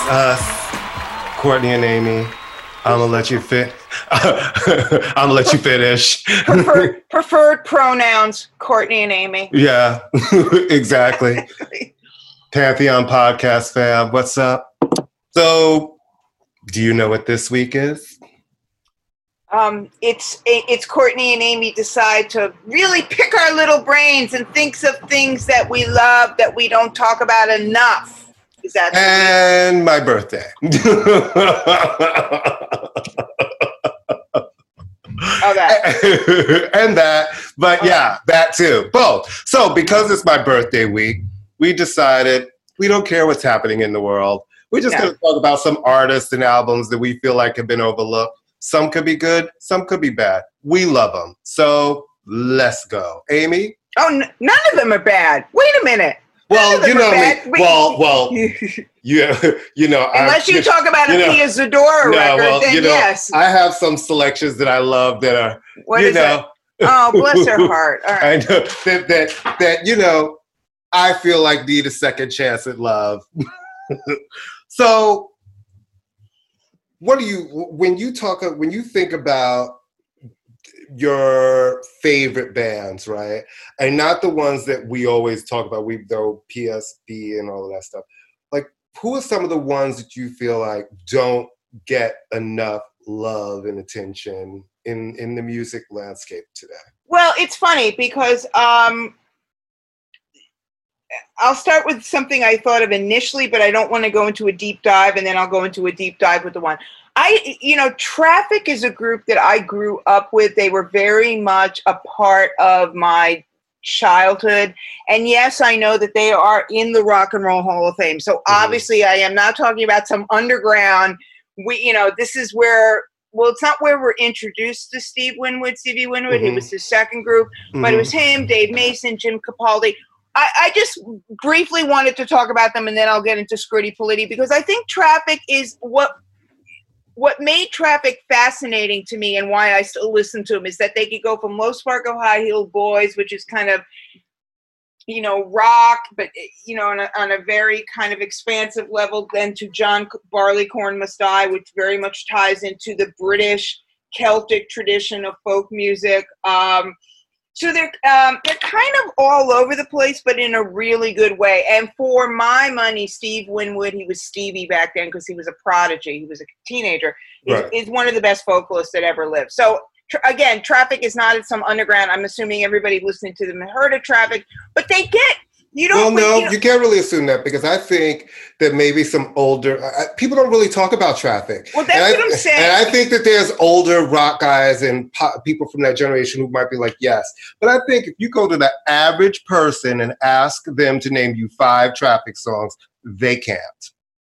It's us, Courtney and Amy. I'm gonna let you fit. I'm gonna let you finish. Preferred, preferred pronouns, Courtney and Amy. yeah, exactly. Pantheon podcast fam, what's up? So, do you know what this week is? Um, it's it's Courtney and Amy decide to really pick our little brains and thinks of things that we love that we don't talk about enough. That And my birthday. okay? and that, but yeah, that too. Both. So, because it's my birthday week, we decided we don't care what's happening in the world. We're just Yeah. going to talk about some artists and albums that we feel like have been overlooked. Some could be good, some could be bad. We love them. So, let's go. Amy? Oh, n- none of them are bad. Wait a minute. Well, you know me. Well, well, yeah, you know, I- Unless you talk about a you know, Pia Zadora no, record, well, then you know, yes. I have some selections that I love that are, What you is know, it? Oh, bless her heart. All right. I know that, that that you know, I feel like need a second chance at love. so, what do you when you talk when you think about your favorite bands, right? And not the ones that we always talk about. We though PSB and all of that stuff. Like, who are some of the ones that you feel like don't get enough love and attention in in the music landscape today? Well, it's funny because um, I'll start with something I thought of initially, but I don't want to go into a deep dive, and then I'll go into a deep dive with the one. I, you know, Traffic is a group that I grew up with. They were very much a part of my childhood. And yes, I know that they are in the Rock and Roll Hall of Fame. So obviously, I am not talking about some underground. We, you know, this is where. Well, it's not where we're introduced to Steve Winwood, Stevie Winwood. He Mhm. was his second group but it Mhm. was him, Dave Mason, Jim Capaldi. I, I just briefly wanted to talk about them, and then I'll get into Scritti Politti because I think Traffic is what what made Traffic fascinating to me, and why I still listen to them is that they could go from Low Spark of High Heel Boys, which is kind of you know rock, but you know on a, on a very kind of expansive level, then to John Barleycorn Must Die, which very much ties into the British Celtic tradition of folk music. Um, so they're um, they're kind of all over the place, but in a really good way. And for my money, Steve Winwood, he was Stevie back then because he was a prodigy. He was a teenager. Is, Right. is one of the best vocalists that ever lived. So tr- again, Traffic is not at some underground. I'm assuming everybody listening to them heard of Traffic, but they get you Well, don't. no, you know- you can't really assume that because I think that maybe some older I, I- people don't really talk about traffic. Well, that's and I, what I'm saying. And I think that there's older rock guys and po- people from that generation who might be like, yes. But I think if you go to the average person and ask them to name you five traffic songs, they can't.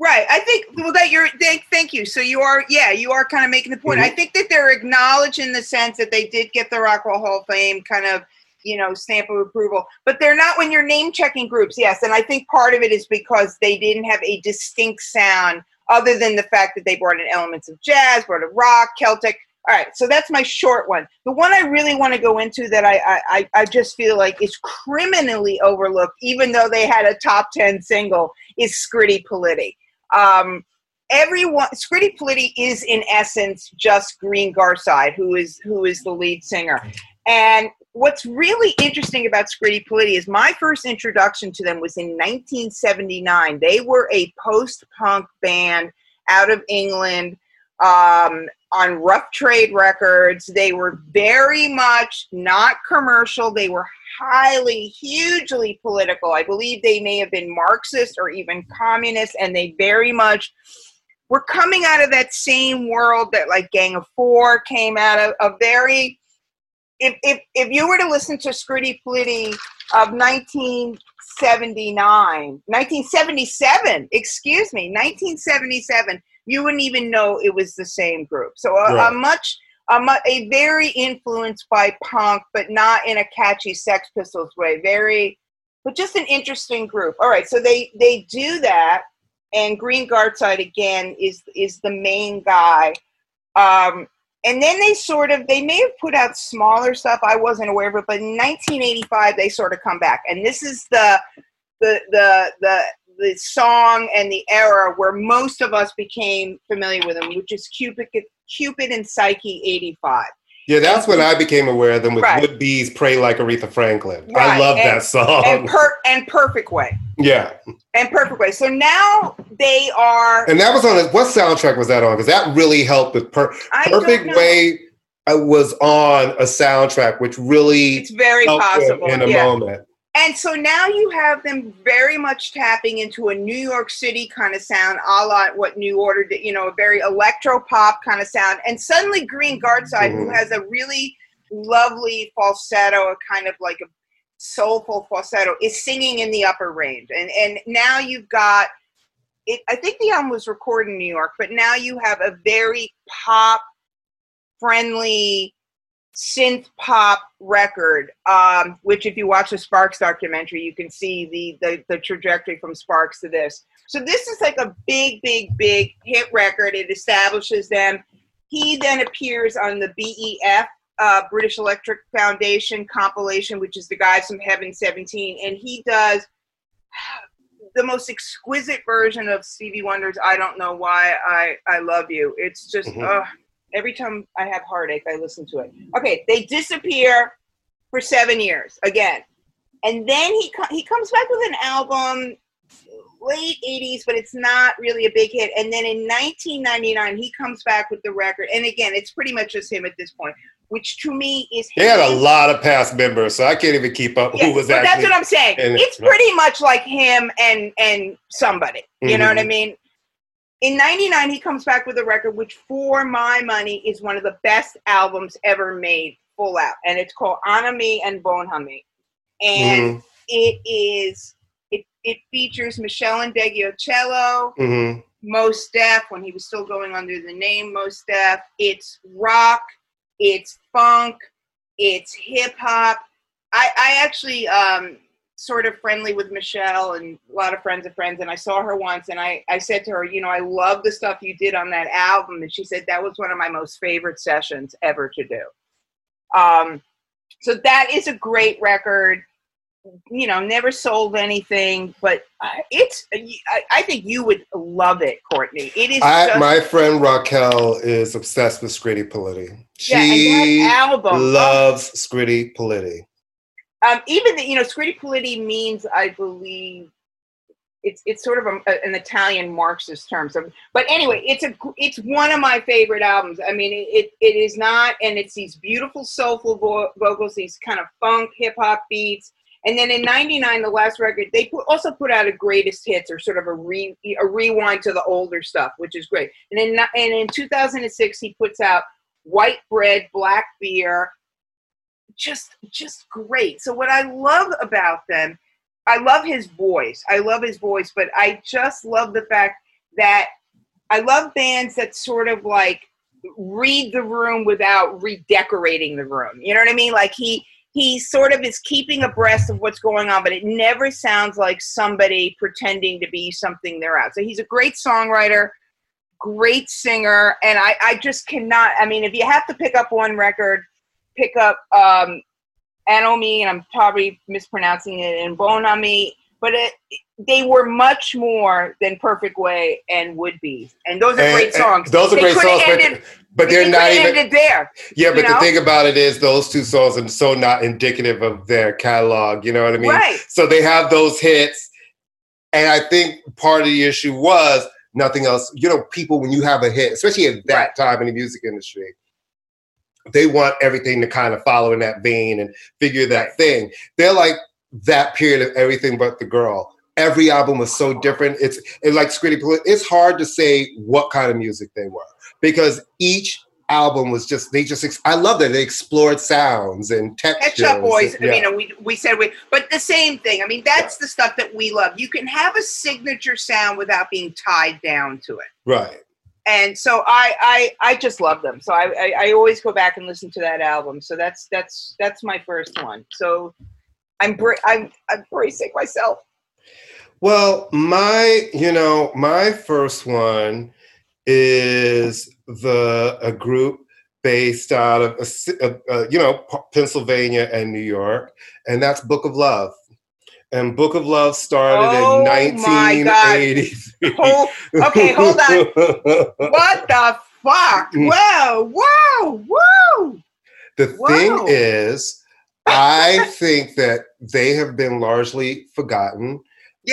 Right. I think well that you're thank thank you. So you are yeah, you are kind of making the point. I Mm-hmm. think that they're acknowledged in the sense that they did get the Rock and Hall of Fame kind of, you know, stamp of approval. But they're not when you're name checking groups, yes. And I think part of it is because they didn't have a distinct sound other than the fact that they brought in elements of jazz, brought in rock, Celtic. All right, so that's my short one. The one I really want to go into that I, I, I- just feel like is criminally overlooked, even though they had a top 10 single, is Scritti Politti. Um, everyone, Scritti Politti is in essence just Green Gartside, who is who is the lead singer. And what's really interesting about Scritti Politti is my first introduction to them was in 1979. They were a post-punk band out of England um, on Rough Trade Records. They were very much not commercial. They were highly, hugely political. I believe they may have been Marxist or even communist, and they very much were coming out of that same world that like Gang of Four came out of. A very if if if you were to listen to Scritti Politti of 1979, 1977, excuse me, 1977, you wouldn't even know it was the same group. So a, right. a much a, a very influenced by punk, but not in a catchy Sex Pistols way. Very, but just an interesting group. All right, so they they do that, and Green Gartside again is is the main guy. Um, and then they sort of they may have put out smaller stuff i wasn't aware of it but in 1985 they sort of come back. And this is the the the the the song and the era where most of us became familiar with them which is cupid cupid and psyche 85 yeah, that's when I became aware of them with right. Wood Beez Pray Like Aretha Franklin. Right. I love and, that song. And, per- and Perfect Way. Yeah. And Perfect Way. So now they are. And that was on, what soundtrack was that on? Because that really helped with per- Perfect Way. I was on a soundtrack, which really it's very possible in a yeah. moment. And so now you have them very much tapping into a New York City kind of sound, a la what New Order did, you know, a very electro pop kind of sound. And suddenly Green Gartside, mm-hmm. who has a really lovely falsetto, a kind of like a soulful falsetto, is singing in the upper range. And and now you've got it I think the album was recorded in New York, but now you have a very pop friendly synth pop record, um, which if you watch the Sparks documentary, you can see the, the, the trajectory from Sparks to this. So this is like a big, big, big hit record. It establishes them. He then appears on the BEF, uh, British Electric Foundation compilation, which is the guys from Heaven 17, and he does the most exquisite version of Stevie Wonder's "I Don't Know Why I I Love You." It's just. Mm-hmm. Uh, every time I have heartache, I listen to it. Okay, they disappear for seven years again, and then he he comes back with an album late 80s but it's not really a big hit. And then in 1999 he comes back with the record. And again it's pretty much just him at this point which to me is he had a lot of past members so i can't even keep up who was actually that's what i'm saying. it's pretty much like him and and somebody. You mm-hmm. know what i mean in 99 he comes back with a record which for my money is one of the best albums ever made full out and it's called Anomie and Bonhomie and mm-hmm. it is it it features Meshell Ndegeocello mm-hmm. Mos Def when he was still going under the name Mos Def it's rock it's funk it's hip hop I, I actually um, sort of friendly with Meshell and a lot of friends of friends. And I saw her once and I, I said to her, you know, I love the stuff you did on that album. And she said that was one of my most favorite sessions ever to do. Um, so that is a great record. You know, never sold anything, but it's. I, I think you would love it, Courtney. It is. I, just, my friend Raquel is obsessed with Scritti Politti. She yeah, album, loves oh. Scritti Politti. Um, even the, you know, Scritti means, I believe, it's it's sort of a, an Italian Marxist term. So, but anyway, it's a it's one of my favorite albums. I mean, it it, it is not, and it's these beautiful soulful vo- vocals, these kind of funk hip hop beats. And then in '99, the last record, they put, also put out a greatest hits or sort of a re a rewind to the older stuff, which is great. And then and in 2006, he puts out White Bread, Black Beer, just just great. So what I love about them, I love his voice. I love his voice, but I just love the fact that I love bands that sort of like read the room without redecorating the room. You know what I mean? Like he he sort of is keeping abreast of what's going on, but it never sounds like somebody pretending to be something they're out. So he's a great songwriter, great singer, and I, I just cannot. I mean, if you have to pick up one record, pick up um, Anomie, and I'm probably mispronouncing it, and Bonhomie, but it, they were much more than Perfect Way and Would Be, and those are and, great songs. Those are they great songs, ended, but, they're they not even ended there. Yeah, but know? the thing about it is, those two songs are so not indicative of their catalog. You know what I mean? Right. So they have those hits, and I think part of the issue was nothing else. You know, people when you have a hit, especially at that right. time in the music industry they want everything to kind of follow in that vein and figure that thing. They're like that period of everything but the girl. Every album was so different. It's, it's like Scritti It's hard to say what kind of music they were because each album was just they just I love that they explored sounds and textures. Pet Shop Boys. Yeah. I mean, we we said we, but the same thing. I mean, that's yeah. the stuff that we love. You can have a signature sound without being tied down to it. Right. And so I I I just love them. So I, I I always go back and listen to that album. So that's that's that's my first one. So I'm bra- I'm I'm bracing myself. Well, my you know my first one is the a group based out of you know Pennsylvania and New York, and that's Book of Love. And Book of Love started oh in 1983. Hold, okay, hold on. what the fuck? Mm. Whoa, whoa, whoa. The whoa. thing is, I think that they have been largely forgotten.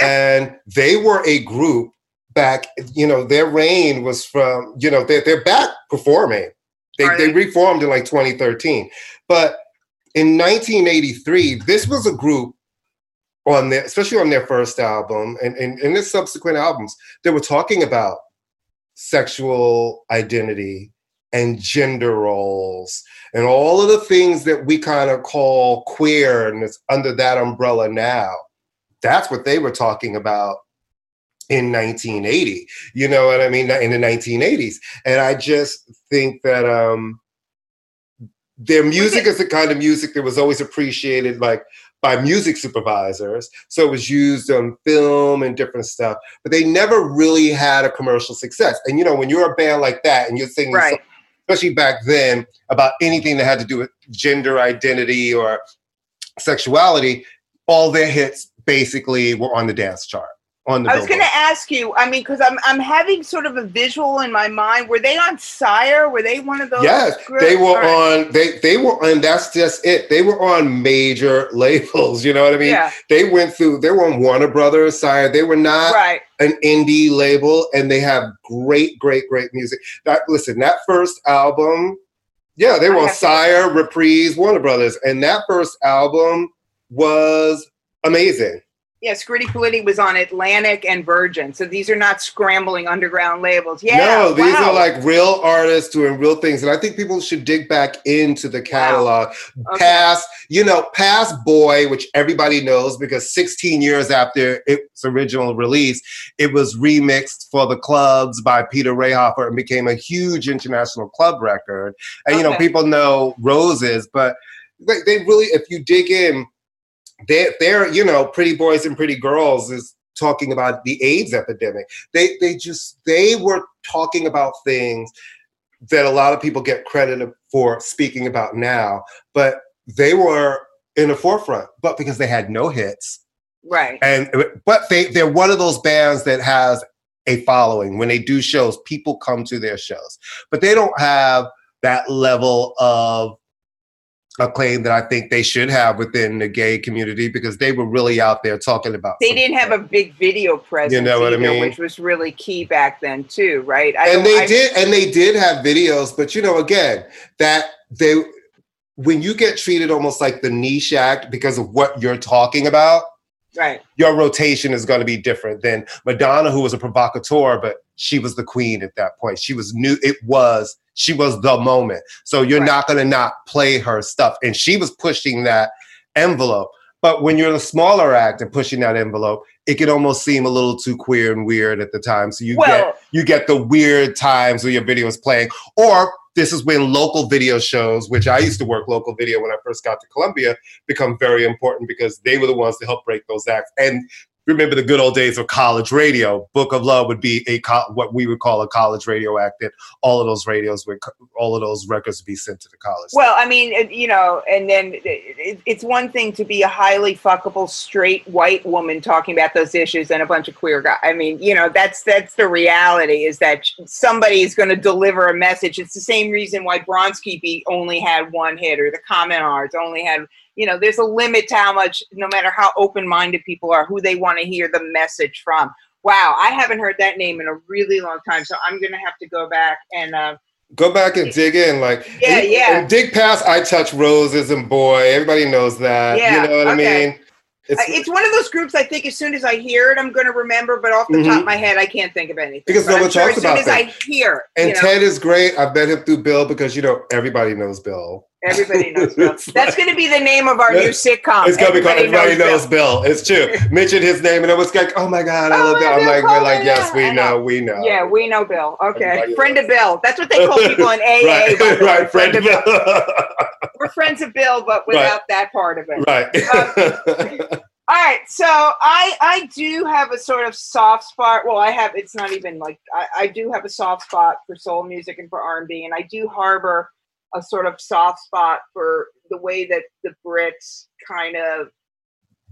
And they were a group back, you know, their reign was from, you know, they're, they're back performing. They, they? they reformed in like 2013. But in 1983, this was a group on their, especially on their first album and, and, and their subsequent albums, they were talking about sexual identity and gender roles and all of the things that we kind of call queer and it's under that umbrella now. That's what they were talking about in 1980 you know what i mean in the 1980s and i just think that um their music is the kind of music that was always appreciated like by music supervisors so it was used on film and different stuff but they never really had a commercial success and you know when you're a band like that and you're singing right. especially back then about anything that had to do with gender identity or sexuality all their hits basically were on the dance chart on the. I was going to ask you. I mean, because I'm I'm having sort of a visual in my mind. Were they on Sire? Were they one of those? Yes, they were right. on. They they were, and that's just it. They were on major labels. You know what I mean? Yeah. They went through. They were on Warner Brothers, Sire. They were not right. an indie label, and they have great, great, great music. That listen, that first album. Yeah, they were on Sire, Reprise, Warner Brothers, and that first album was amazing. Yeah, Scritti Politti was on Atlantic and Virgin. So these are not scrambling underground labels. Yeah. No, these wow. are like real artists doing real things. And I think people should dig back into the catalog. Wow. Okay. Past, you know, past Boy, which everybody knows because 16 years after its original release, it was remixed for the clubs by Peter Rauhofer and became a huge international club record. And, okay. you know, people know Roses, but they, they really, if you dig in, they're, they're you know pretty boys and pretty girls is talking about the AIDS epidemic. They they just they were talking about things that a lot of people get credit for speaking about now, but they were in the forefront, but because they had no hits. Right. And but they they're one of those bands that has a following. When they do shows, people come to their shows. But they don't have that level of acclaim that I think they should have within the gay community because they were really out there talking about. They didn't have a big video presence, you know what either, I mean, which was really key back then too, right? I and they I, did, and they did have videos, but you know, again, that they when you get treated almost like the niche act because of what you're talking about. Right. Your rotation is going to be different than Madonna, who was a provocateur, but she was the queen at that point. She was new. It was she was the moment. So you're right. not going to not play her stuff. And she was pushing that envelope. But when you're the smaller act and pushing that envelope, it can almost seem a little too queer and weird at the time. So you well, get you get the weird times where your video is playing. Or this is when local video shows, which I used to work local video when I first got to Columbia, become very important because they were the ones to help break those acts. And remember the good old days of college radio. Book of Love would be a co- what we would call a college radio act. That all of those radios would, all of those records would be sent to the college. Well, I mean, you know, and then it's one thing to be a highly fuckable straight white woman talking about those issues and a bunch of queer guys. I mean, you know, that's that's the reality is that somebody is going to deliver a message. It's the same reason why Bronski only had one hit or the Communards only had you know there's a limit to how much no matter how open-minded people are who they want to hear the message from wow i haven't heard that name in a really long time so i'm gonna have to go back and uh, Go back and dig in, like Yeah, and- yeah. and dig past "I Touch Roses" and "Boy." Everybody knows that. Yeah, you know what okay. I mean? It's, It's one of those groups I think as soon as I hear it, I'm going to remember, but off the Mhm. top of my head, I can't think of anything. Because no one sure talks as soon about as that. I hear it, and you know, Ted is great. I've met him through Bill because you know everybody knows Bill. Everybody knows Bill. That's going to be the name of our new sitcom. It's gonna be called Everybody Bill. Knows Bill. It's true. Mention his name, and it was like, oh my god, I Oh, love Bill. I'm like, we're like, yes, we know, know. we know. Yeah, we know Bill. Okay, Everybody friend knows. of Bill. That's what they call people in AA. right, by the way, right, friend of Bill. Bill. We're friends of Bill, but without that part of it. right. Um, all right, so I I do have a sort of soft spot. Well, I have. It's not even like I, I do have a soft spot for soul music and for R and B, and I do harbor a sort of soft spot for the way that the Brits kind of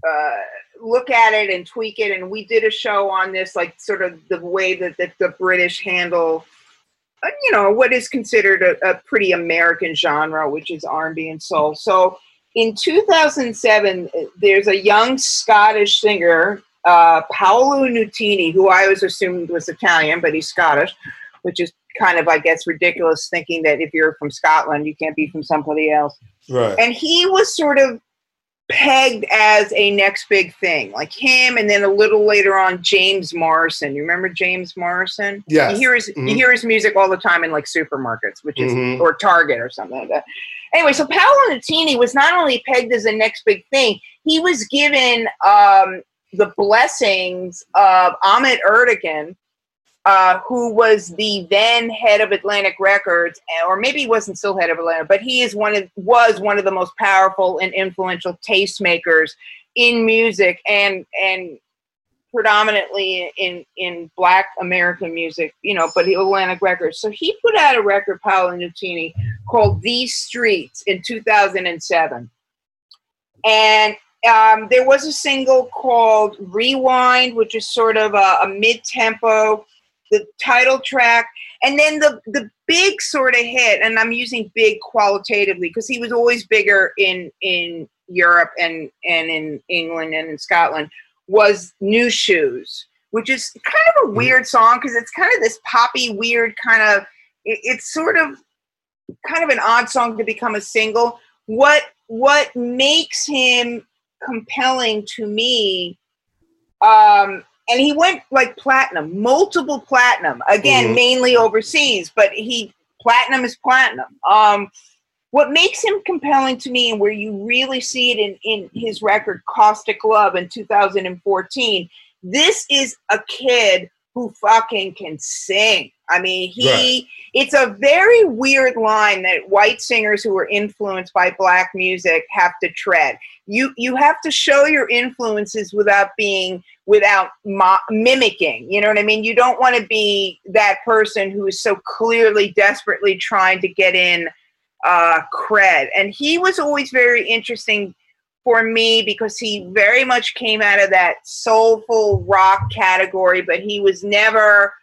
uh, look at it and tweak it. And we did a show on this, like sort of the way that, that the British handle, uh, you know, what is considered a, a pretty American genre, which is R&B and soul. So in 2007, uh, there's a young Scottish singer, uh, Paolo Nutini, who I always assumed was Italian, but he's Scottish, which is kind of, I guess, ridiculous thinking that if you're from Scotland, you can't be from somebody else right. and he was sort of pegged as a next big thing like him and then a little later on james morrison you remember james morrison Yes. you hear his Mhm. you hear his music all the time in like supermarkets which is Mhm. or target or something like that anyway so paolo nutini was not only pegged as a next big thing he was given um, the blessings of Ahmet Ertegun, uh, who was the then head of Atlantic Records, or maybe he wasn't still head of Atlantic, but he is one of was one of the most powerful and influential tastemakers in music and and predominantly in in Black American music, you know, but Atlantic Records. So he put out a record, Paolo Nutini, called "These Streets" in 2007, and um, there was a single called Rewind, which is sort of a, a mid tempo, the title track. And then the, the big sort of hit, and I'm using big qualitatively because he was always bigger in, in Europe and, and in England and in Scotland, was New Shoes, which is kind of a weird song because it's kind of this poppy, weird kind of, it, it's sort of kind of an odd song to become a single. What what makes him compelling to me um and he went like platinum multiple platinum again Mhm. mainly overseas but he platinum is platinum. Um what makes him compelling to me and where you really see it in in his record caustic love in 2014 this is a kid who fucking can sing. I mean he it's a very weird line that white singers who are influenced by black music have to tread. You you have to show your influences without being without mo- mimicking you know what i mean you don't want to be that person who is so clearly desperately trying to get in uh cred and he was always very interesting for me because he very much came out of that soulful rock category but he was never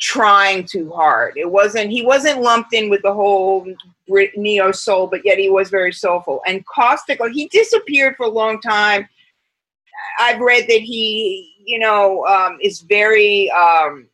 trying too hard it wasn't he wasn't lumped in with the whole neo soul, but yet he was very soulful. And Caustic, he disappeared for a long time. I've read that he, you know, um, is very um,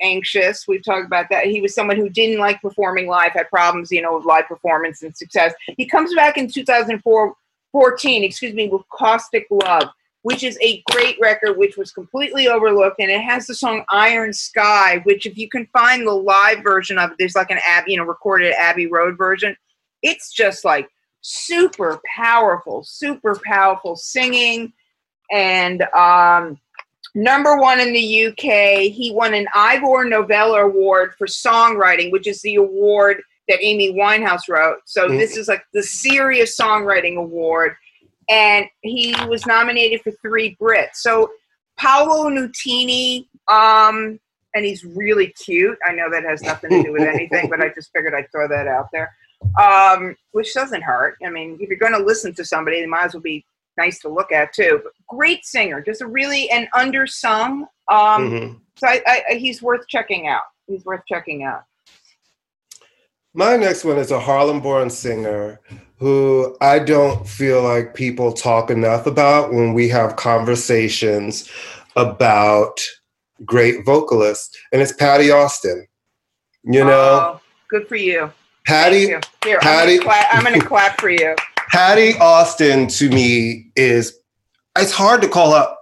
anxious. We've talked about that. He was someone who didn't like performing live, had problems, you know, with live performance and success. He comes back in 2004, 14, excuse me, with Caustic Love, which is a great record, which was completely overlooked. And it has the song Iron Sky, which, if you can find the live version of it, there's like an Abbey, you know, recorded Abbey Road version. It's just like super powerful, super powerful singing. And um, number one in the UK, he won an Ivor Novello Award for songwriting, which is the award that Amy Winehouse wrote. So Mhm. this is like the serious songwriting award. And he was nominated for three Brits. So Paolo Nutini, um, and he's really cute. I know that has nothing to do with anything, but I just figured I'd throw that out there. Um, which doesn't hurt. I mean, if you're going to listen to somebody, they might as well be nice to look at too. But great singer, just a really an undersung. Um, Mhm. So I, I, he's worth checking out. He's worth checking out. My next one is a Harlem born singer who I don't feel like people talk enough about when we have conversations about great vocalists, and it's Patti Austin. You know, Oh, Good for you. Patti, you. Here, Patti- I'm gonna, clap, I'm gonna clap for you. Patti Austin to me is it's hard to call her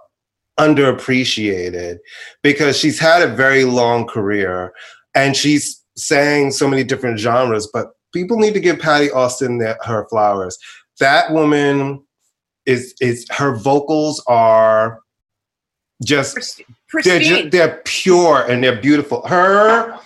underappreciated because she's had a very long career and she's sang so many different genres, but people need to give Patti Austin their, her flowers. That woman is is her vocals are just Prist- they're just, they're pure and they're beautiful. Her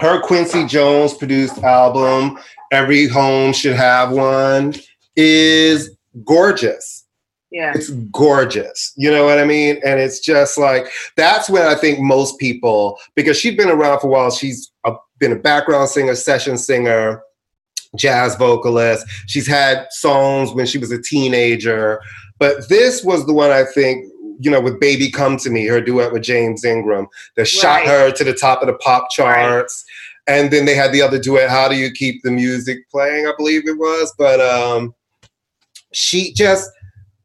her Quincy Jones produced album, Every Home Should Have One, is gorgeous. yeah. It's gorgeous. You know what I mean? And it's just like that's when I think most people, because she's been around for a while, she's a, been a background singer, session singer, jazz vocalist. She's had songs when she was a teenager. But this was the one I think, you know, with Baby Come to Me, her duet with James Ingram, that shot her to the top of the pop charts. And then they had the other duet, How Do You Keep the Music Playing? I believe it was. But um she just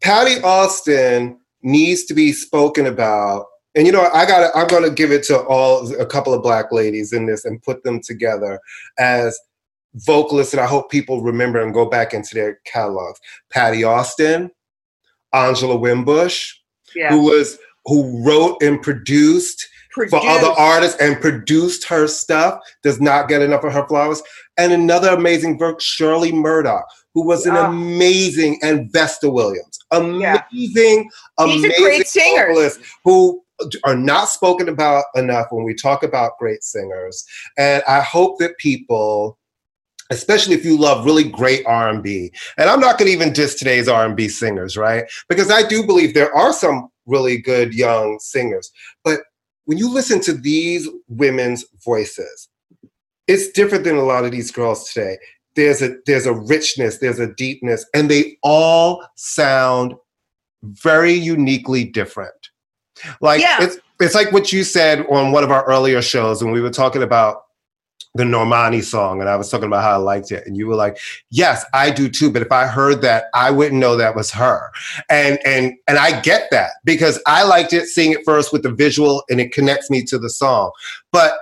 Patti Austin needs to be spoken about. And you know, I got I'm going to give it to all a couple of black ladies in this and put them together as vocalists and I hope people remember and go back into their catalogs. Patti Austin, Angela Winbush, Yeah. who was who wrote and produced for other artists and produced her stuff does not get enough of her flowers. And another amazing work, Shirley Murdock, who was an Ah. amazing, and Vesta Williams, Yeah. amazing, are amazing great singers. vocalists who are not spoken about enough when we talk about great singers. And I hope that people especially if you love really great R&B. And I'm not going to even diss today's R&B singers, right? Because I do believe there are some really good young singers. But when you listen to these women's voices, it's different than a lot of these girls today. There's a there's a richness, there's a deepness, and they all sound very uniquely different. Like Yeah. it's it's like what you said on one of our earlier shows when we were talking about the Normani song, and I was talking about how I liked it, and you were like, "Yes, I do too." But if I heard that, I wouldn't know that was her, and and and I get that because I liked it, seeing it first with the visual, and it connects me to the song. But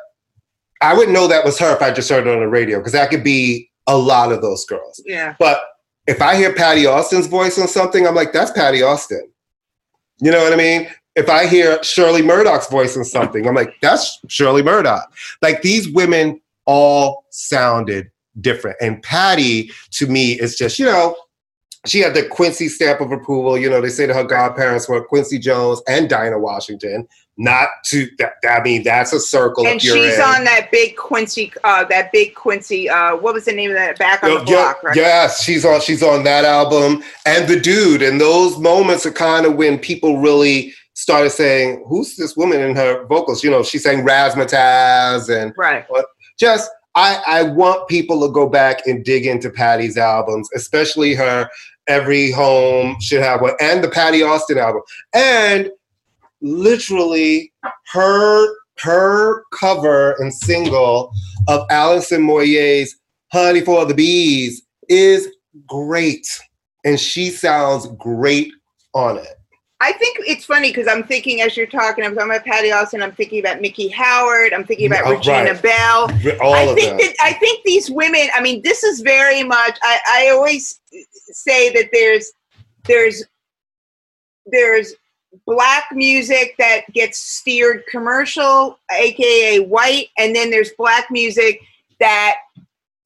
I wouldn't know that was her if I just heard it on the radio because that could be a lot of those girls. Yeah. But if I hear Patti Austin's voice on something, I'm like, "That's Patti Austin." You know what I mean? If I hear Shirley Murdock's voice on something, I'm like, "That's Shirley Murdock." Like these women all sounded different. And Patti, to me, is just, you know, she had the Quincy stamp of approval. You know, they say that her godparents were Quincy Jones and Dinah Washington. Not to that, I mean, that's a circle. And you're she's in. on that big Quincy, uh, that big Quincy. Uh, what was the name of that? Back on Yo- the block, right? Yes, she's on. She's on that album, and the dude. And those moments are kind of when people really started saying, "Who's this woman?" in her vocals. You know, she sang Razzmatazz and Right. just I, I want people to go back and dig into Patti's albums, especially her Every Home Should Have One and the Patti Austin album. And literally her her cover and single of Alison Moyet's Honey for the Bees is great. And she sounds great on it. I think it's funny because I'm thinking as you're talking, I'm talking about Patti Austin. I'm thinking about Miki Howard. I'm thinking about Oh, Regina right. Bell. All I of think them. that I think these women. I mean, this is very much. I, I always say that there's there's there's black music that gets steered commercial, aka white, and then there's black music that,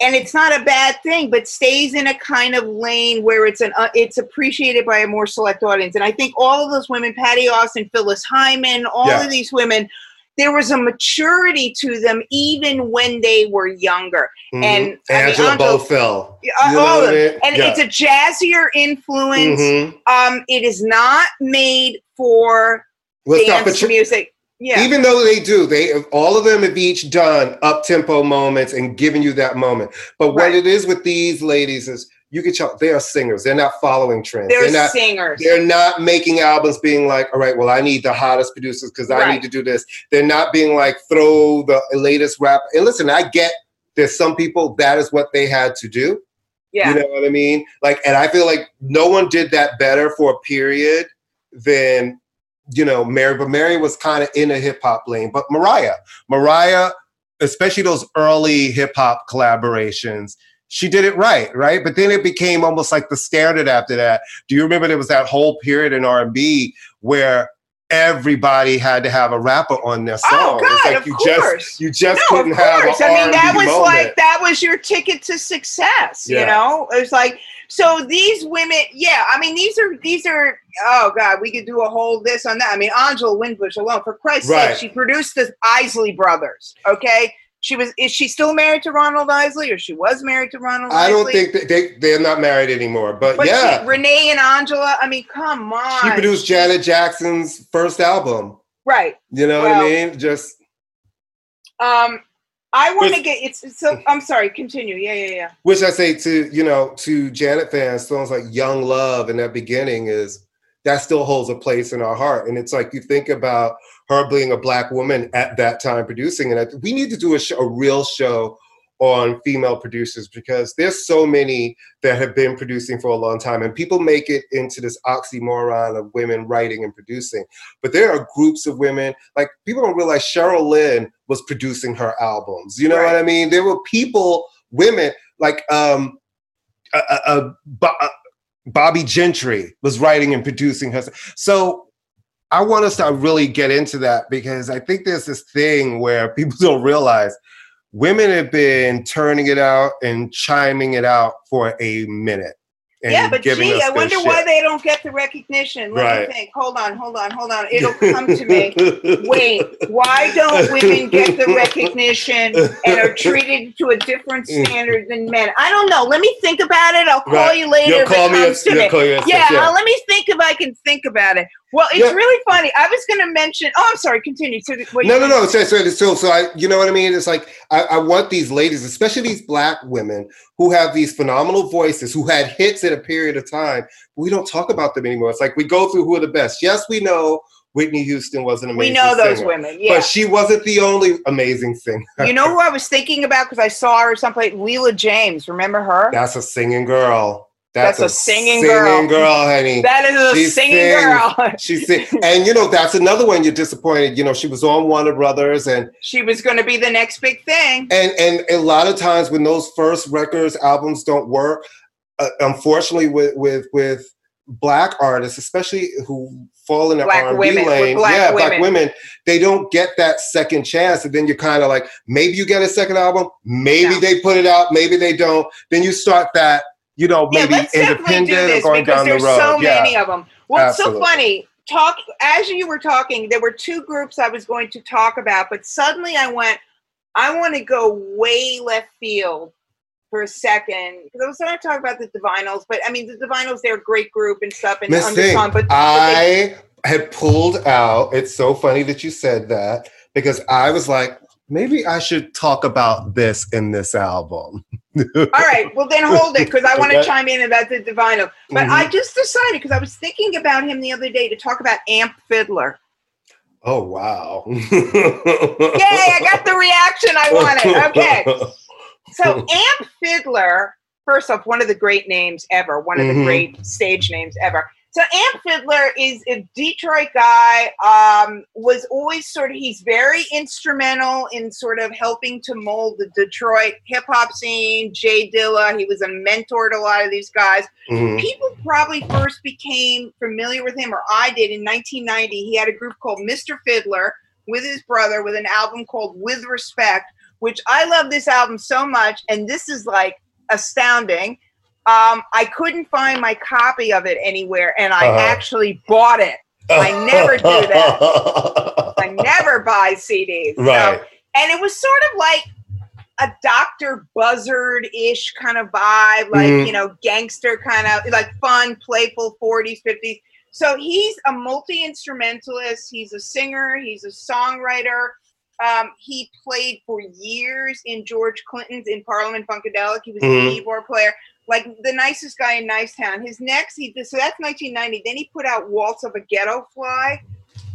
and it's not a bad thing, but stays in a kind of lane where it's an uh, it's appreciated by a more select audience. And I think all of those women, Patti Austin, Phyllis Hyman, all Yeah. of these women. There was a maturity to them even when they were younger. Mhm. and, I mean, Angela Angela- Bofill. All of them. And Yeah. it's a jazzier influence. Mhm. Um, it is not made for not dance for- music. Yeah. Even though they do, they all of them have each done up tempo moments and given you that moment. But what Right. it is with these ladies is you can tell they are singers. They're not following trends. they're, not. singers. They're not making albums being like, all right, well, I need the hottest producers because I Right. need to do this. They're not being like, throw the latest rap. And listen, I get there's some people that is what they had to do. yeah. You know what I mean? Like, and I feel like no one did that better for a period than, you know, Mary. But Mary was kind of in a hip hop lane. But Mariah, Mariah especially those early hip hop collaborations, she did it right, right? But then it became almost like the standard after that. Do you remember there was that whole period in R and B where everybody had to have a rapper on their oh, song? Oh God, it's like of you course. just you just no, couldn't have I mean, that was moment. like that was your ticket to success. yeah. You know, it was like so these women. Yeah, I mean, these are these are. Oh God, we could do a whole this on that. I mean, Angela Winbush alone, for Christ's Right. sake, she produced the Isley Brothers. Okay, she was. Is she still married to Ronald Isley, or she was married to Ronald? I don't Isley? think that they they're not married anymore, but, But yeah, she, Renee and Angela. I mean, come on. she produced Janet Jackson's first album. Right. You know what I mean? Just Um, I want to get. It's it's so. I'm sorry. Continue. Yeah, yeah, yeah. which I say to you know to Janet fans, songs like "Young Love" in that beginning is that still holds a place in our heart. And it's like you think about her being a black woman at that time producing, and I, we need to do a, show, a real show on female producers because there's so many that have been producing for a long time, and people make it into this oxymoron of women writing and producing. But there are groups of women like people don't realize Cheryl Lynn was producing her albums. You know Right. what I mean? There were people, women like um, a, a, a, Bobbie Gentry was writing and producing her. So I want us to really get into that because I think there's this thing where people don't realize women have been turning it out and chiming it out for a minute. Yeah, but gee, I wonder shit. why they don't get the recognition. Let Right. me think. Hold on, hold on, hold on. It'll come to me. Wait, why don't women get the recognition and are treated to a different standard than men? I don't know. Let me think about it. I'll call Right. you later You'll if call it me. comes a- to you'll me. call you a- Yeah, uh, let me think if I can think about it. Well, it's Yeah. really funny. I was going to mention. Oh, I'm sorry. Continue. So, what No, you- no, no. So, so, so, so I, you know what I mean? It's like I, I want these ladies, especially these black women who have these phenomenal voices, who had hits at a period of time. We don't talk about them anymore. It's like we go through who are the best. Yes, we know Whitney Houston was an amazing. Singer. We know those singer, women. Yeah. but she wasn't the only amazing singer. you know who I was thinking about because I saw her someplace? Leela James. Remember her? That's a singing girl. That's, That's a singing girl. girl, honey. That is a She singing sings. girl. She sing, and you know that's another one you're disappointed. You know she was on Warner Brothers, and she was going to be the next big thing. and and a lot of times when those first records albums don't work uh, unfortunately with with with black artists especially who fall in the Black R&B women, lane black yeah black women. women they don't get that second chance and then you're kind of like maybe you get a second album maybe No. they put it out maybe they don't then you start that you know maybe do independent or going down the there's road so yeah many of them. Well, it's so funny. Talk as you were talking, there were two groups I was going to talk about, but suddenly I went, I want to go way left field for a second because I was going to talk about the Divinyls, but I mean the Divinyls, they're a great group and stuff and Miss but, but they- I had pulled out. It's so funny that you said that because I was like, maybe I should talk about this in this album. all right, well then hold it because I want to Okay. chime in about the Divinyl. But Mhm. I just decided because I was thinking about him the other day to talk about Amp Fiddler. Oh wow! Yay! I got the reaction I wanted. Okay. So Amp Fiddler, first off, one of the great names ever, one of the Mhm. great stage names ever. So Amp Fiddler is a Detroit guy. Um, was always sort of he's very instrumental in sort of helping to mold the Detroit hip hop scene. J Dilla, he was a mentor to a lot of these guys. Mhm. People probably first became familiar with him, or I did in 1990. He had a group called Mr. Fiddler with his brother with an album called With Respect, which I love this album so much. And this is like astounding. Um, I couldn't find my copy of it anywhere, and I Uh-huh. actually bought it. I never do that. I never buy CDs. So- Right. and it was sort of like a Dr. Buzzard ish kind of vibe, like, Mhm. you know, gangster kind of like fun, playful 40s, 50s. So he's a multi instrumentalist, he's a singer, he's a songwriter. Um, he played for years in George Clinton's in Parliament Funkadelic. He was Mhm. a keyboard player, like the nicest guy in Nicetown. His next, he so that's 1990. Then he put out Waltz of a Ghetto Fly,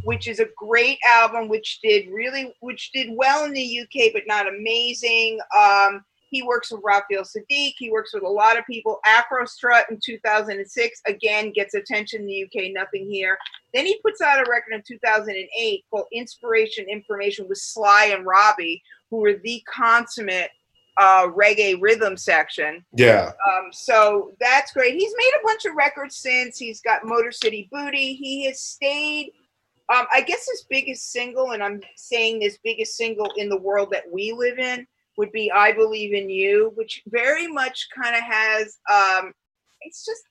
which is a great album, which did really, which did well in the UK, but not amazing. Um, he works with Raphael Saadiq. He works with a lot of people. Afro Strut in 2006 again gets attention in the UK, nothing here. Then he puts out a record in 2008 called Inspiration Information with Sly and Robbie, who were the consummate uh, reggae rhythm section. Yeah. Um, so that's great. He's made a bunch of records since. He's got Motor City Booty. He has stayed. Um, I guess his biggest single, and I'm saying this biggest single in the world that we live in, would be "I Believe in You," which very much kind of has. Um, it's just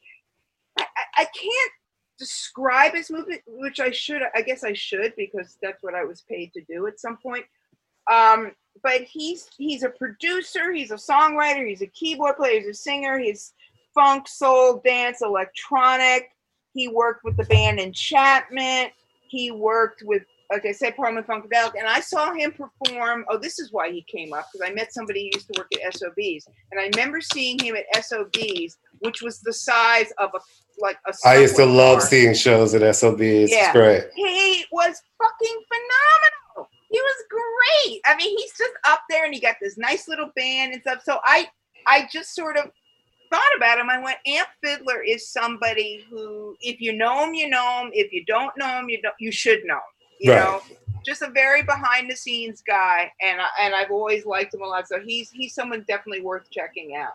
I, I can't describe his movement, which I should. I guess I should because that's what I was paid to do at some point. Um, but he's he's a producer, he's a songwriter, he's a keyboard player, he's a singer, he's funk, soul, dance, electronic. He worked with the band Enchantment. He worked with, like I said, Parliament Funkadelic, and I saw him perform. Oh, this is why he came up because I met somebody who used to work at SOBs, and I remember seeing him at SOBs, which was the size of a like a. I used to love seeing shows at SOBs. Yeah. He was fucking phenomenal. He was great. I mean, he's just up there and he got this nice little band and stuff. So I I just sort of thought about him. I went, Amp Fiddler is somebody who, if you know him, you know him. If you don't know him, you don't you should know. him, You Right. know, just a very behind the scenes guy, and I, and I've always liked him a lot. So he's he's someone definitely worth checking out.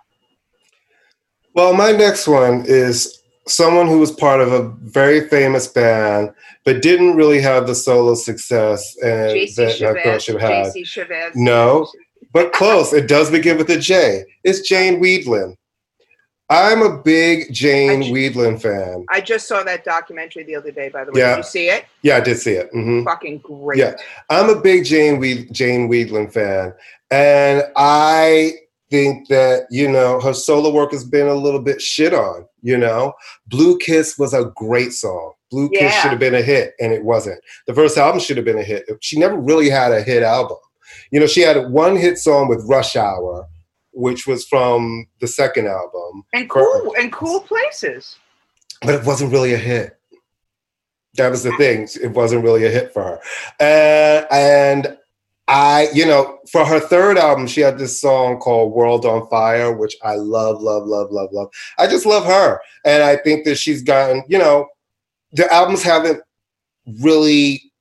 Well, my next one is someone who was part of a very famous band, but didn't really have the solo success and that that girl should have. Chavez. No, but close. It does begin with a J. It's Jane Wiedlin. I'm a big Jane ju- Wiedlin fan. I just saw that documentary the other day. By the way, Yeah. did you see it? Yeah, I did see it. hmm Fucking great. Yeah. I'm a big Jane Weed, Jane Wiedlin fan, and I think that you know her solo work has been a little bit shit on. You know, Blue Kiss was a great song. Blue Kiss should have been a hit, and it wasn't. The first album should have been a hit. She never really had a hit album. You know, she had one hit song with Rush Hour, which was from the second album, And cool and cool places. but it wasn't really a hit. That was the thing. It wasn't really a hit for her. Uh, and, and I, you know, for her third album, she had this song called World on Fire, which I love, love, love, love, love. I just love her. And I think that she's gotten, you know, the albums haven't really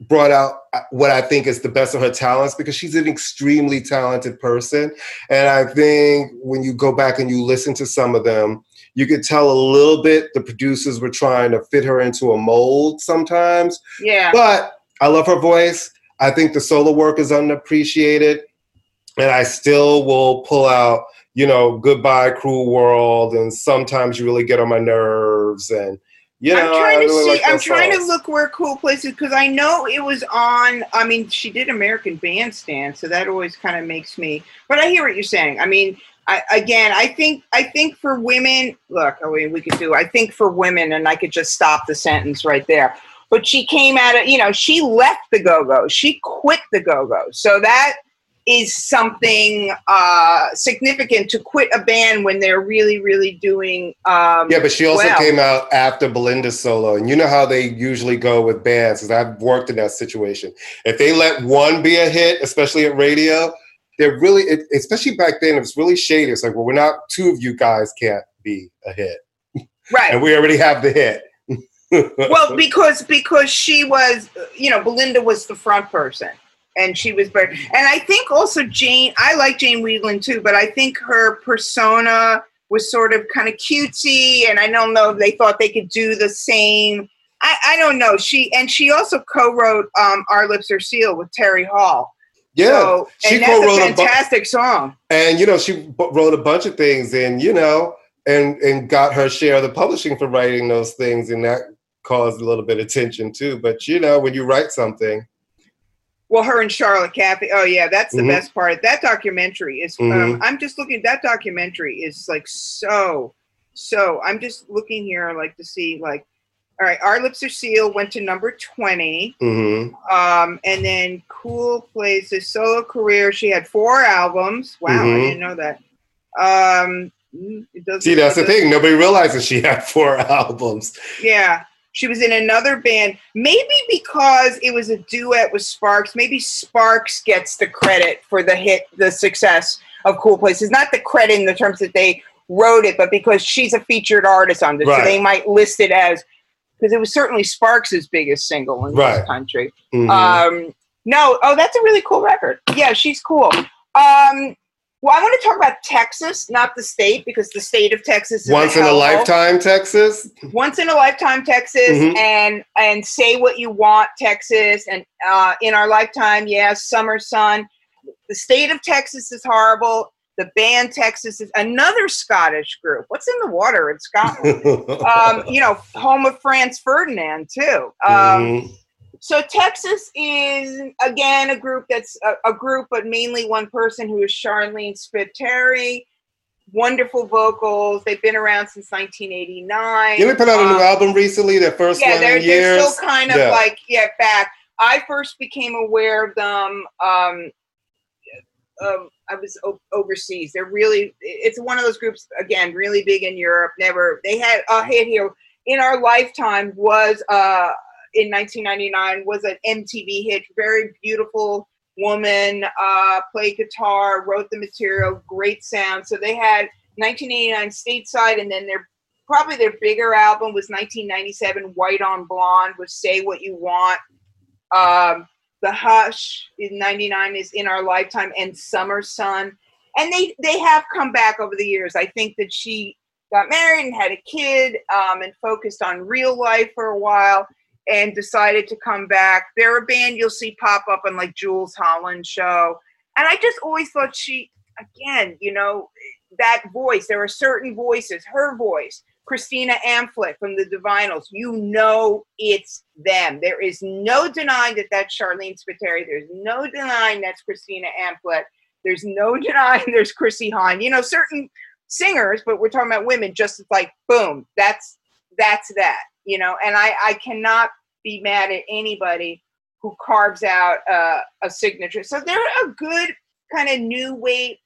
brought out uh, what I think is the best of her talents because she's an extremely talented person. And I think when you go back and you listen to some of them, you could tell a little bit the producers were trying to fit her into a mold sometimes. Yeah. But I love her voice. I think the solo work is unappreciated. And I still will pull out, you know, Goodbye Cruel World. And sometimes you really get on my nerves. And, you know, I'm trying to really see. like I'm trying to look where cool places because I know it was on. I mean, she did American Bandstand, so that always kind of makes me. But I hear what you're saying. I mean, I, again, I think I think for women, look, I mean, we could do. I think for women, and I could just stop the sentence right there. But she came out of, you know, she left the Go Go. She quit the Go Go. So that is something uh, significant to quit a band when they're really, really doing. Um, Yeah, but she also well. came out after Belinda's solo, and you know how they usually go with bands. Because I've worked in that situation. If they let one be a hit, especially at radio, they're really, it, especially back then, it was really shady. It's like, well, we're not two of you guys can't be a hit, right. and we already have the hit. Well because because she was you know belinda was the front person and she was very and i think also jane i like jane Whelan too but i think her persona was sort of kind of cutesy and i don't know if they thought they could do the same. I, I don't know. She and she also co-wrote um, our lips are sealed with terry hall. Yeah, so, she co-wrote a a bu- fantastic song. and you know she b- wrote a bunch of things, and you know, and and got her share of the publishing for writing those things, and that caused a little bit of tension too. But you know, when you write something. Well, her and Charlotte Caffey. Oh yeah, that's the Mhm. best part. That documentary is. Um, Mhm. I'm just looking. That documentary is like so, so. I'm just looking here, like to see, like, all right, our lips are sealed went to number twenty, mhm. um, and then Cool Places solo career. She had four albums. Wow, I Mhm. didn't know that. Um, it. See, that's the thing. Nobody realizes she had four albums. yeah. She was in another band, maybe because it was a duet with Sparks. Maybe Sparks gets the credit for the hit, the success of Cool Places. Not the credit in the terms that they wrote it, but because she's a featured artist on this, Right. so they might list it as because it was certainly Sparks' biggest single in Right. this country. Mhm. Um, No, oh, that's a really cool record. Yeah, she's cool. Um, well, I want to talk about Texas, not the state, because the state of Texas is Once in a lifetime, Texas. Once in a lifetime, Texas, Mhm. and and say what you want, Texas, and uh, in our lifetime, yes, summer sun. The state of Texas is horrible. The band Texas is another Scottish group. What's in the water in Scotland? um, you know, home of Franz Ferdinand too. Um, Mhm. So Texas is again a group that's a, a group, but mainly one person who is Sharleen Spiteri. Wonderful vocals. They've been around since 1989. Didn't they put out a new Um, album recently? Their first yeah, they're, they're still kind of Yeah. like yeah back. I first became aware of them. Um, um, I was o- overseas. They're really. It's one of those groups again, really big in Europe. Never. They had a hit here in our lifetime. Was uh in 1999 was an MTV hit. Very beautiful woman. Uh, played guitar, wrote the material, great sound. So they had 1989 stateside, and then their probably their bigger album was 1997 White on Blonde with Say What You Want. Um, the Hush in 99 is In Our Lifetime and Summer Sun. And they, they have come back over the years. I think that she got married and had a kid um, and focused on real life for a while and decided to come back. They're a band you'll see pop up on like Jools Holland show. And I just always thought she, again, you know, that voice, there are certain voices, her voice, Christina Amphlett from the Divinyls, you know it's them. There is no denying that that's Sharleen Spiteri. There's no denying that's Christina Amphlett. There's no denying there's Chrissie Hynde. You know, certain singers, but we're talking about women, just like boom, that's that's that, you know, and I, I cannot be mad at anybody who carves out uh, a signature. So they're a good kind of new wave,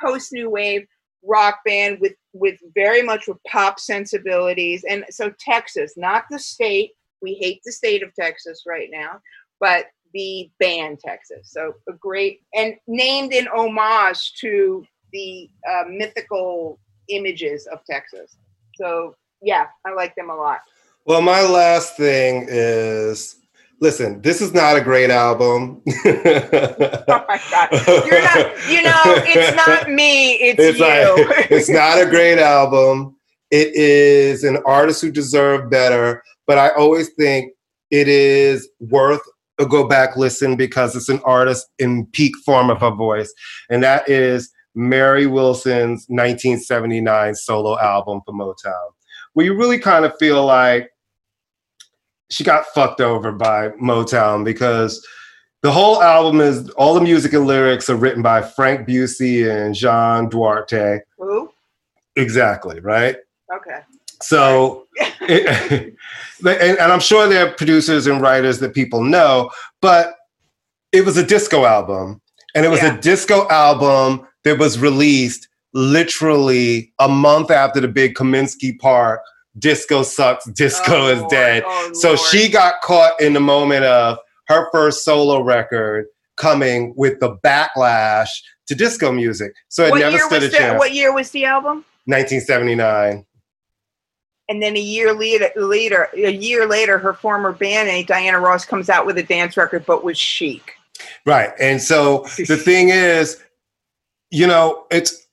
post new wave rock band with with very much with pop sensibilities. And so texas not the state. We hate the state of texas right now but the band texas. So a great and named in homage to the uh, mythical images of texas. So yeah i like them a lot Well, my last thing is listen, this is not a great album. oh my god you're not you know it's not me it's, It's you like it's not a great album. It is an artist who deserved better, but I always think it is worth a go back listen because it's an artist in peak form of her voice, and that is Mary Wilson's 1979 solo album for Motown, where you really kind of feel like she got fucked over by Motown because the whole album is all the music and lyrics are written by Frank Busey and Jean Duarte. Who? Exactly, right? okay So, it, and, and I'm sure there are producers and writers that people know, but it was a disco album. And it was Yeah. a disco album that was released literally a month after the big Comiskey Park disco sucks, disco Oh, is Lord. dead. Oh, So Lord. she got caught in the moment of her first solo record coming with the backlash to disco music. So it what never stood a the, chance. what year was the album 1979. and then a year later, later, a year later, her former bandmate Diana Ross comes out with a dance record, but with Chic. Right. And so the thing is, you know, it's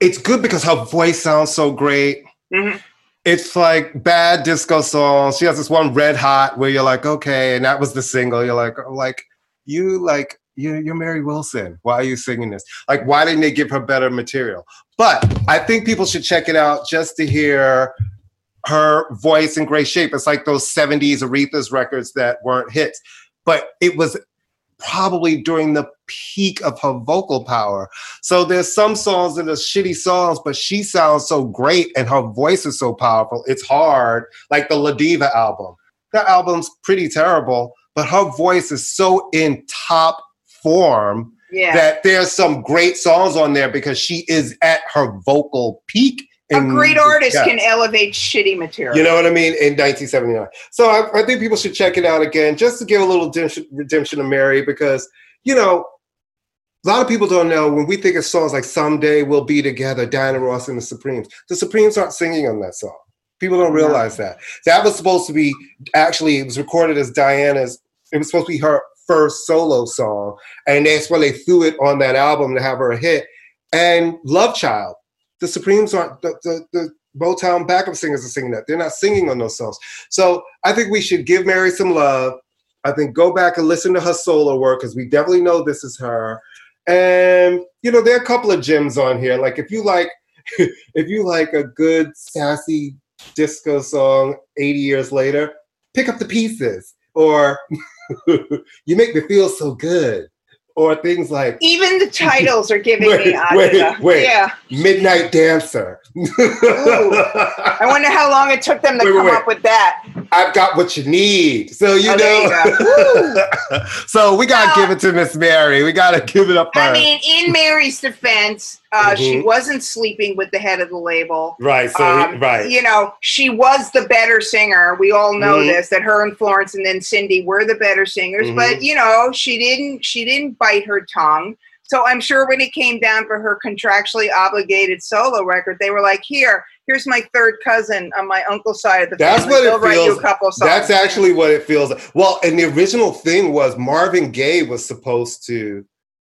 it's good because her voice sounds so great. Mhm. It's like bad disco songs. She has this one red hot where you're like, okay, and that was the single. You're like, oh, like you like you you're Mary Wilson. Why are you singing this? Like, why didn't they give her better material? But I think people should check it out just to hear her voice in great shape. It's like those 70s Aretha's records that weren't hits. But it was probably during the peak of her vocal power. So there's some songs that are shitty songs, but she sounds so great and her voice is so powerful. It's hard. Like the La Diva album. That album's pretty terrible, but her voice is so in top form Yeah, that there's some great songs on there because she is at her vocal peak. A great artist yeah. can elevate shitty material. You know what I mean? In 1979. So I, I think people should check it out again just to give a little redemption, redemption to Mary because, you know, a lot of people don't know when we think of songs like Someday We'll Be Together, Diana Ross and the Supremes, the Supremes aren't singing on that song. People don't realize that. That was supposed to be actually, it was recorded as Diana's, it was supposed to be her first solo song, and that's when they threw it on that album to have her a hit. And Love Child, the Supremes aren't the, the, the Motown backup singers are singing that. They're not singing on those songs. So I think we should give Mary some love. I think go back and listen to her solo work because we definitely know this is her. And you know, there are a couple of gems on here. Like if you like, if you like a good sassy disco song 80 years later, pick up the pieces. Or you make me feel so good or things like even the titles are giving wait, me wait, wait. Yeah. Midnight Dancer. I wonder how long it took them to Wait, come wait. up with that. I've got what you need. So you Oh, know. so we gotta Well- give it to Miss Mary. We gotta give it up I her. mean, in Mary's defense, uh, she Mhm. wasn't sleeping with the head of the label. right. So Um, right. You know, she was the better singer. We all know Mhm. this that her and Florence and then Cindy were the better singers. Mhm. But you know, she didn't. She didn't bite her tongue. So I'm sure when it came down for her contractually obligated solo record, they were like, "Here, here's my third cousin on my uncle's side of the That's family. what it They'll feels- couple songs." That's actually what it feels like. Well, and the original thing was Marvin Gaye was supposed to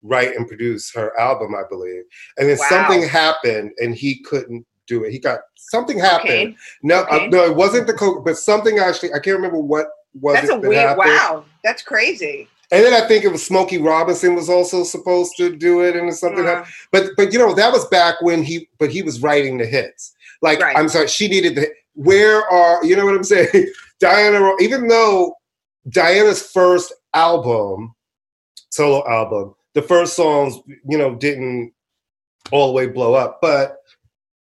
write and produce her album, I believe. And then Wow. something happened and he couldn't do it. He got something happened. Okay. No, uh, no, it wasn't the coke, but something actually I can't remember what was That's it a that weird. happened. Wow, that's crazy. And then I think it was Smokey Robinson was also supposed to do it, and something Uh, happened. But but you know that was back when he but he was writing the hits. Like Right. I'm sorry, she needed the. Where are you know what I'm saying? Diana, even though Diana's first album, solo album, the first songs you know didn't all the way blow up, but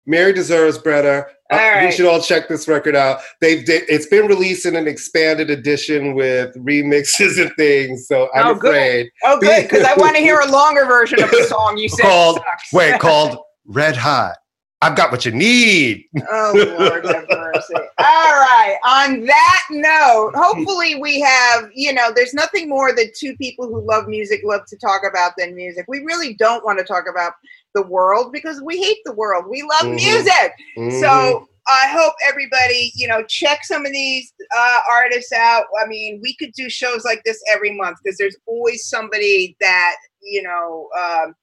Mary deserves better. Uh, We should all check this record out. They've di- it's been released in an expanded edition with remixes and things. So I'm Oh, good. afraid Oh, good, because I want to hear a longer version of the song you said. Called- sucks. wait called Red Hot. I've got what you need. Oh Lord have mercy. All right. On that note, hopefully we have, you know, there's nothing more that two people who love music love to talk about than music. We really don't want to talk about the world because we hate the world. We love Mhm. music. Mhm. So I hope everybody, you know, check some of these uh, artists out. I mean, we could do shows like this every month because there's always somebody that, you know, um,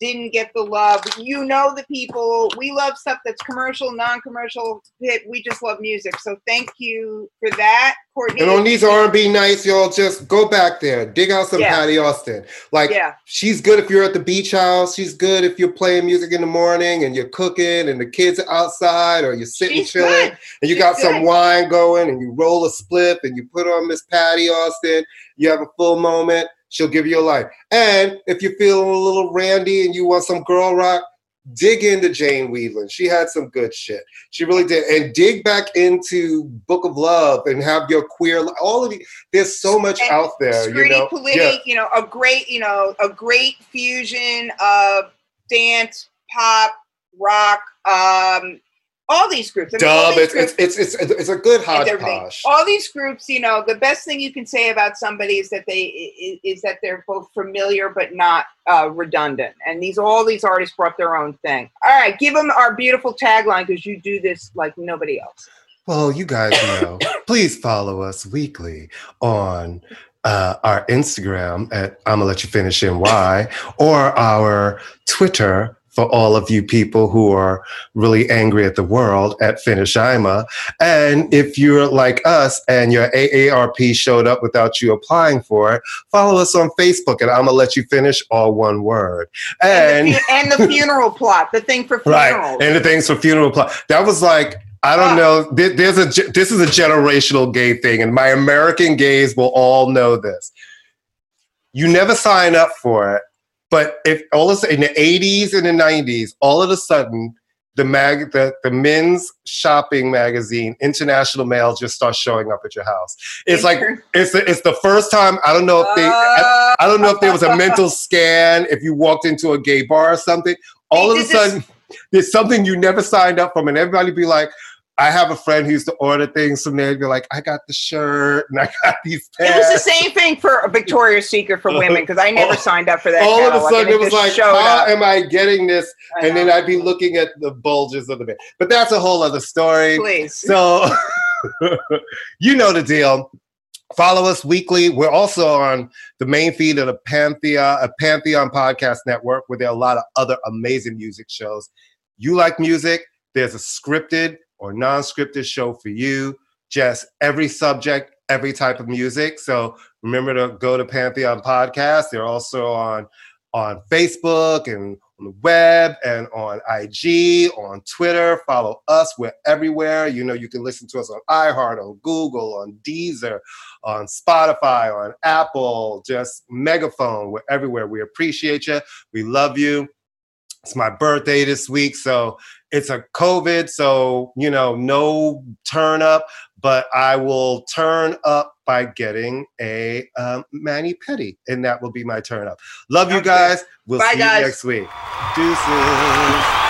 didn't get the love. You know the people. We love stuff that's commercial, non-commercial. We just love music. So thank you for that, Courtney. and on these R&B nights, y'all just go back there, dig out some Yeah. Patti Austin. Like yeah, she's good if you're at the beach house. She's good if you're playing music in the morning and you're cooking and the kids are outside or you're sitting she's chilling. good. and you She's got some wine going and you roll a spliff and you put on Miss Patti Austin, you have a full moment, she'll give you a life. And if you're feeling a little randy and you want some girl rock, dig into Jane Wiedlin. She had some good shit. She really did. And dig back into Book of Love and have your queer all of the there's so much And out there, you know. Politti, Yeah. you know, a great, you know, a great fusion of dance, pop, rock, um, all these groups. I mean, Dub, these it's, it's groups- it's it's it's a good it's hodgepodge. All these groups, you know, the best thing you can say about somebody is that they is, that they're both familiar but not uh, redundant. And these all these artists brought their own thing. All right, give them our beautiful tagline because you do this like nobody else. Well, you guys know, please follow us weekly on uh, our Instagram at I'm gonna let you finish NY or our Twitter for all of you people who are really angry at the world at Finish Ima. And if you're like us and your AARP showed up without you applying for it, follow us on Facebook and I'm gonna let you finish all one word. And, And the, and the funeral plot, the thing for right and the things for funeral plot. That was like i don't know there's a this is a generational gay thing and my american gays will all know this. You never sign up for it but if all of a sudden in the 80s and the 90s all of a sudden the mag the, the men's shopping magazine international mail just starts showing up at your house. It's like it's the, it's the first time i don't know if they I, I don't know if there was a mental scan if you walked into a gay bar or something. All of a sudden there's something you never signed up from and everybody be like I have a friend who used to order things from there. and Be like, I got the shirt and I got these pants. It was the same thing for Victoria's Secret for women because I never All- signed up for that. All of a sudden, and it was like, how up. am I getting this? I And then. I'd be looking at the bulges of the band. But that's a whole other story. please. So, you know the deal. Follow us weekly. We're also on the main feed of the Pantheon, a Pantheon Podcast Network, where there are a lot of other amazing music shows. You like music? There's a scripted or non-scripted show for you. Just every subject, every type of music. So remember to go to Pantheon Podcast. They're also on on Facebook and on the web and on IG, on Twitter. Follow us. We're everywhere. You know, you can listen to us on iHeart, on Google, on Deezer, on Spotify, on Apple, just Megaphone. We're everywhere. We appreciate you. We love you. It's my birthday this week, so it's a COVID, so you know, no turn up, but I will turn up by getting a um, mani pedi, and that will be my turn up. Love you guys. We'll Bye, see guys. you next week. Deuces.